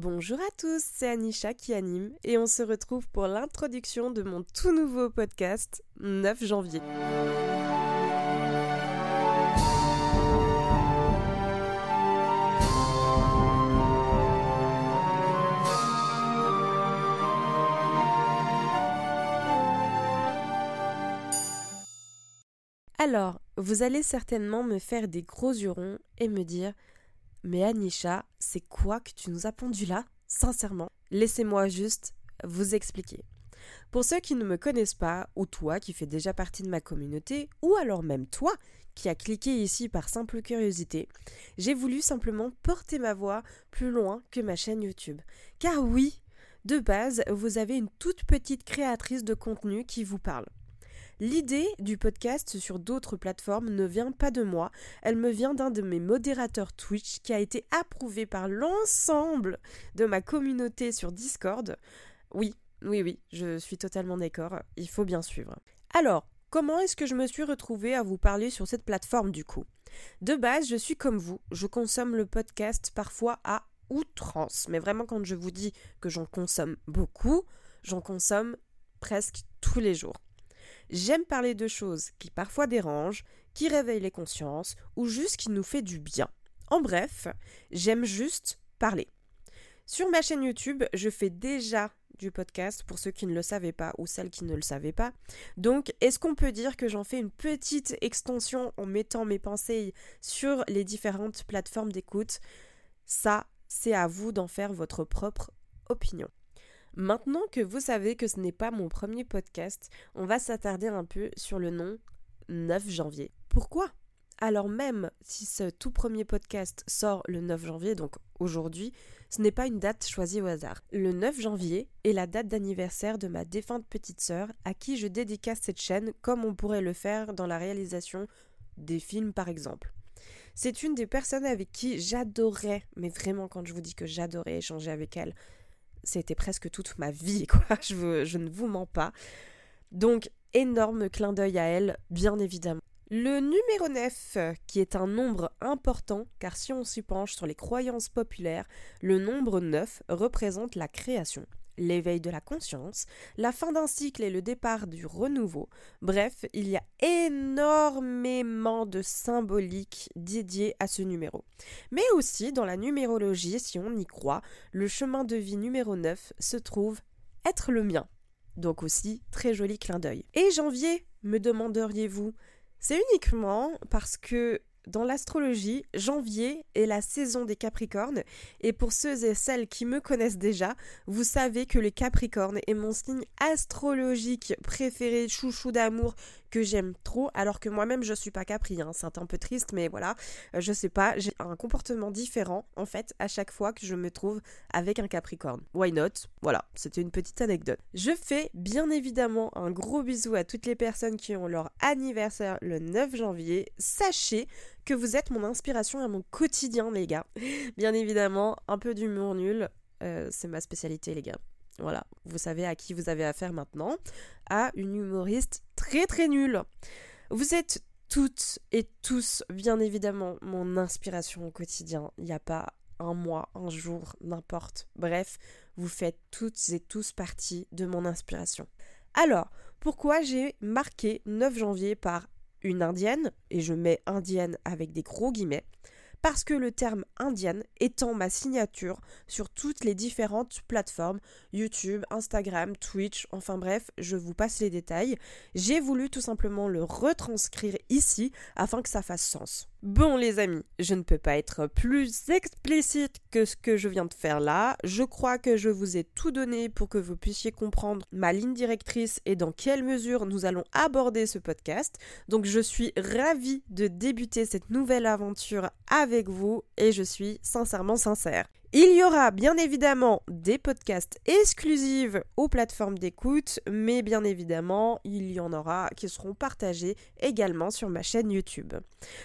Bonjour à tous, c'est Anisha qui anime et on se retrouve pour l'introduction de mon tout nouveau podcast 9 janvier. Alors, vous allez certainement me faire des gros hurons et me dire mais Anisha, c'est quoi que tu nous as pondu là? Sincèrement, laissez-moi juste vous expliquer. Pour ceux qui ne me connaissent pas, ou toi qui fais déjà partie de ma communauté, ou alors même toi qui as cliqué ici par simple curiosité, j'ai voulu simplement porter ma voix plus loin que ma chaîne YouTube. Car oui, de base, vous avez une toute petite créatrice de contenu qui vous parle. L'idée du podcast sur d'autres plateformes ne vient pas de moi, elle me vient d'un de mes modérateurs Twitch qui a été approuvé par l'ensemble de ma communauté sur Discord. Oui, oui, oui, je suis totalement d'accord, il faut bien suivre. Alors, comment est-ce que je me suis retrouvée à vous parler sur cette plateforme du coup? De base, je suis comme vous, je consomme le podcast parfois à outrance, mais vraiment quand je vous dis que j'en consomme beaucoup, j'en consomme presque tous les jours. J'aime parler de choses qui parfois dérangent, qui réveillent les consciences ou juste qui nous fait du bien. En bref, j'aime juste parler. Sur ma chaîne YouTube, je fais déjà du podcast pour ceux qui ne le savaient pas ou celles qui ne le savaient pas. Donc, est-ce qu'on peut dire que j'en fais une petite extension en mettant mes pensées sur les différentes plateformes d'écoute? Ça, c'est à vous d'en faire votre propre opinion. Maintenant que vous savez que ce n'est pas mon premier podcast, on va s'attarder un peu sur le nom 9 janvier. Pourquoi? Alors même si ce tout premier podcast sort le 9 janvier, donc aujourd'hui, ce n'est pas une date choisie au hasard. Le 9 janvier est la date d'anniversaire de ma défunte petite sœur à qui je dédicace cette chaîne comme on pourrait le faire dans la réalisation des films par exemple. C'est une des personnes avec qui j'adorais, mais vraiment quand je vous dis que j'adorais échanger avec elle, c'était presque toute ma vie, quoi. Je, ne vous mens pas. Donc, énorme clin d'œil à elle, bien évidemment. Le numéro 9, qui est un nombre important, car si on s'y penche sur les croyances populaires, le nombre 9 représente la création l'éveil de la conscience, la fin d'un cycle et le départ du renouveau. Bref, il y a énormément de symbolique dédiée à ce numéro. Mais aussi, dans la numérologie, si on y croit, le chemin de vie numéro 9 se trouve être le mien. Donc aussi, très joli clin d'œil. Et janvier, me demanderiez-vous? C'est uniquement parce que dans l'astrologie, janvier est la saison des Capricornes. Et pour ceux et celles qui me connaissent déjà, vous savez que les Capricornes est mon signe astrologique préféré, chouchou d'amour que j'aime trop, alors que moi-même je suis pas Capri, hein. c'est un peu triste, mais voilà, euh, je sais pas, j'ai un comportement différent en fait à chaque fois que je me trouve avec un Capricorne. Why not? Voilà, c'était une petite anecdote. Je fais bien évidemment un gros bisou à toutes les personnes qui ont leur anniversaire le 9 janvier. Sachez que vous êtes mon inspiration à mon quotidien, les gars. Bien évidemment, un peu d'humour nul, euh, c'est ma spécialité, les gars. Voilà, vous savez à qui vous avez affaire maintenant, à une humoriste très très nulle. Vous êtes toutes et tous, bien évidemment, mon inspiration au quotidien. Il n'y a pas un mois, un jour, n'importe. Bref, vous faites toutes et tous partie de mon inspiration. Alors, pourquoi j'ai marqué 9 janvier par une indienne, et je mets indienne avec des gros guillemets, parce que le terme indienne étant ma signature sur toutes les différentes plateformes, YouTube, Instagram, Twitch, enfin bref, je vous passe les détails, j'ai voulu tout simplement le retranscrire ici afin que ça fasse sens. Bon les amis, je ne peux pas être plus explicite que ce que je viens de faire là. Je crois que je vous ai tout donné pour que vous puissiez comprendre ma ligne directrice et dans quelle mesure nous allons aborder ce podcast. Donc je suis ravie de débuter cette nouvelle aventure vous et je suis sincèrement sincère. Il y aura bien évidemment des podcasts exclusifs aux plateformes d'écoute, mais bien évidemment, il y en aura qui seront partagés également sur ma chaîne YouTube.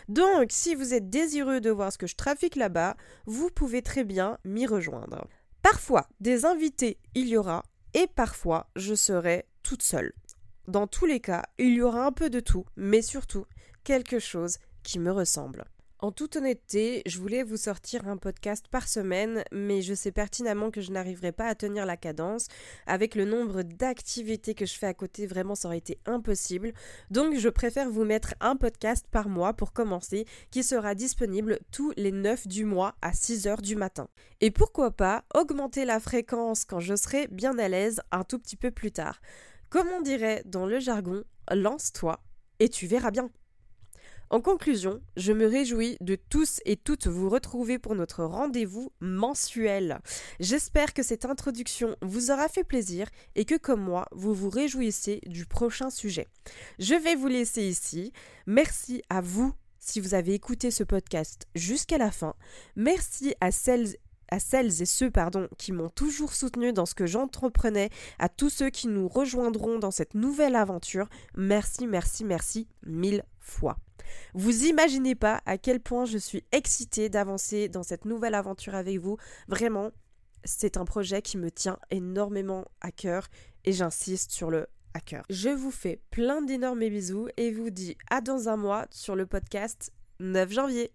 Donc, si vous êtes désireux de voir ce que je trafique là-bas, vous pouvez très bien m'y rejoindre. Parfois, des invités, il y aura, et parfois, je serai toute seule. Dans tous les cas, il y aura un peu de tout, mais surtout quelque chose qui me ressemble. En toute honnêteté, je voulais vous sortir un podcast par semaine, mais je sais pertinemment que je n'arriverai pas à tenir la cadence. Avec le nombre d'activités que je fais à côté, vraiment ça aurait été impossible. Donc je préfère vous mettre un podcast par mois pour commencer, qui sera disponible tous les 9 du mois à 6 heures du matin. Et pourquoi pas augmenter la fréquence quand je serai bien à l'aise un tout petit peu plus tard. Comme on dirait dans le jargon, lance-toi et tu verras bien. En conclusion, je me réjouis de tous et toutes vous retrouver pour notre rendez-vous mensuel. J'espère que cette introduction vous aura fait plaisir et que comme moi, vous vous réjouissez du prochain sujet. Je vais vous laisser ici. Merci à vous si vous avez écouté ce podcast jusqu'à la fin. Merci à celles à celles et ceux pardon, qui m'ont toujours soutenu dans ce que j'entreprenais, à tous ceux qui nous rejoindront dans cette nouvelle aventure. Merci, merci, merci mille fois. Vous imaginez pas à quel point je suis excitée d'avancer dans cette nouvelle aventure avec vous. Vraiment, c'est un projet qui me tient énormément à cœur et j'insiste sur le à cœur. Je vous fais plein d'énormes bisous et vous dis à dans un mois sur le podcast 9 janvier.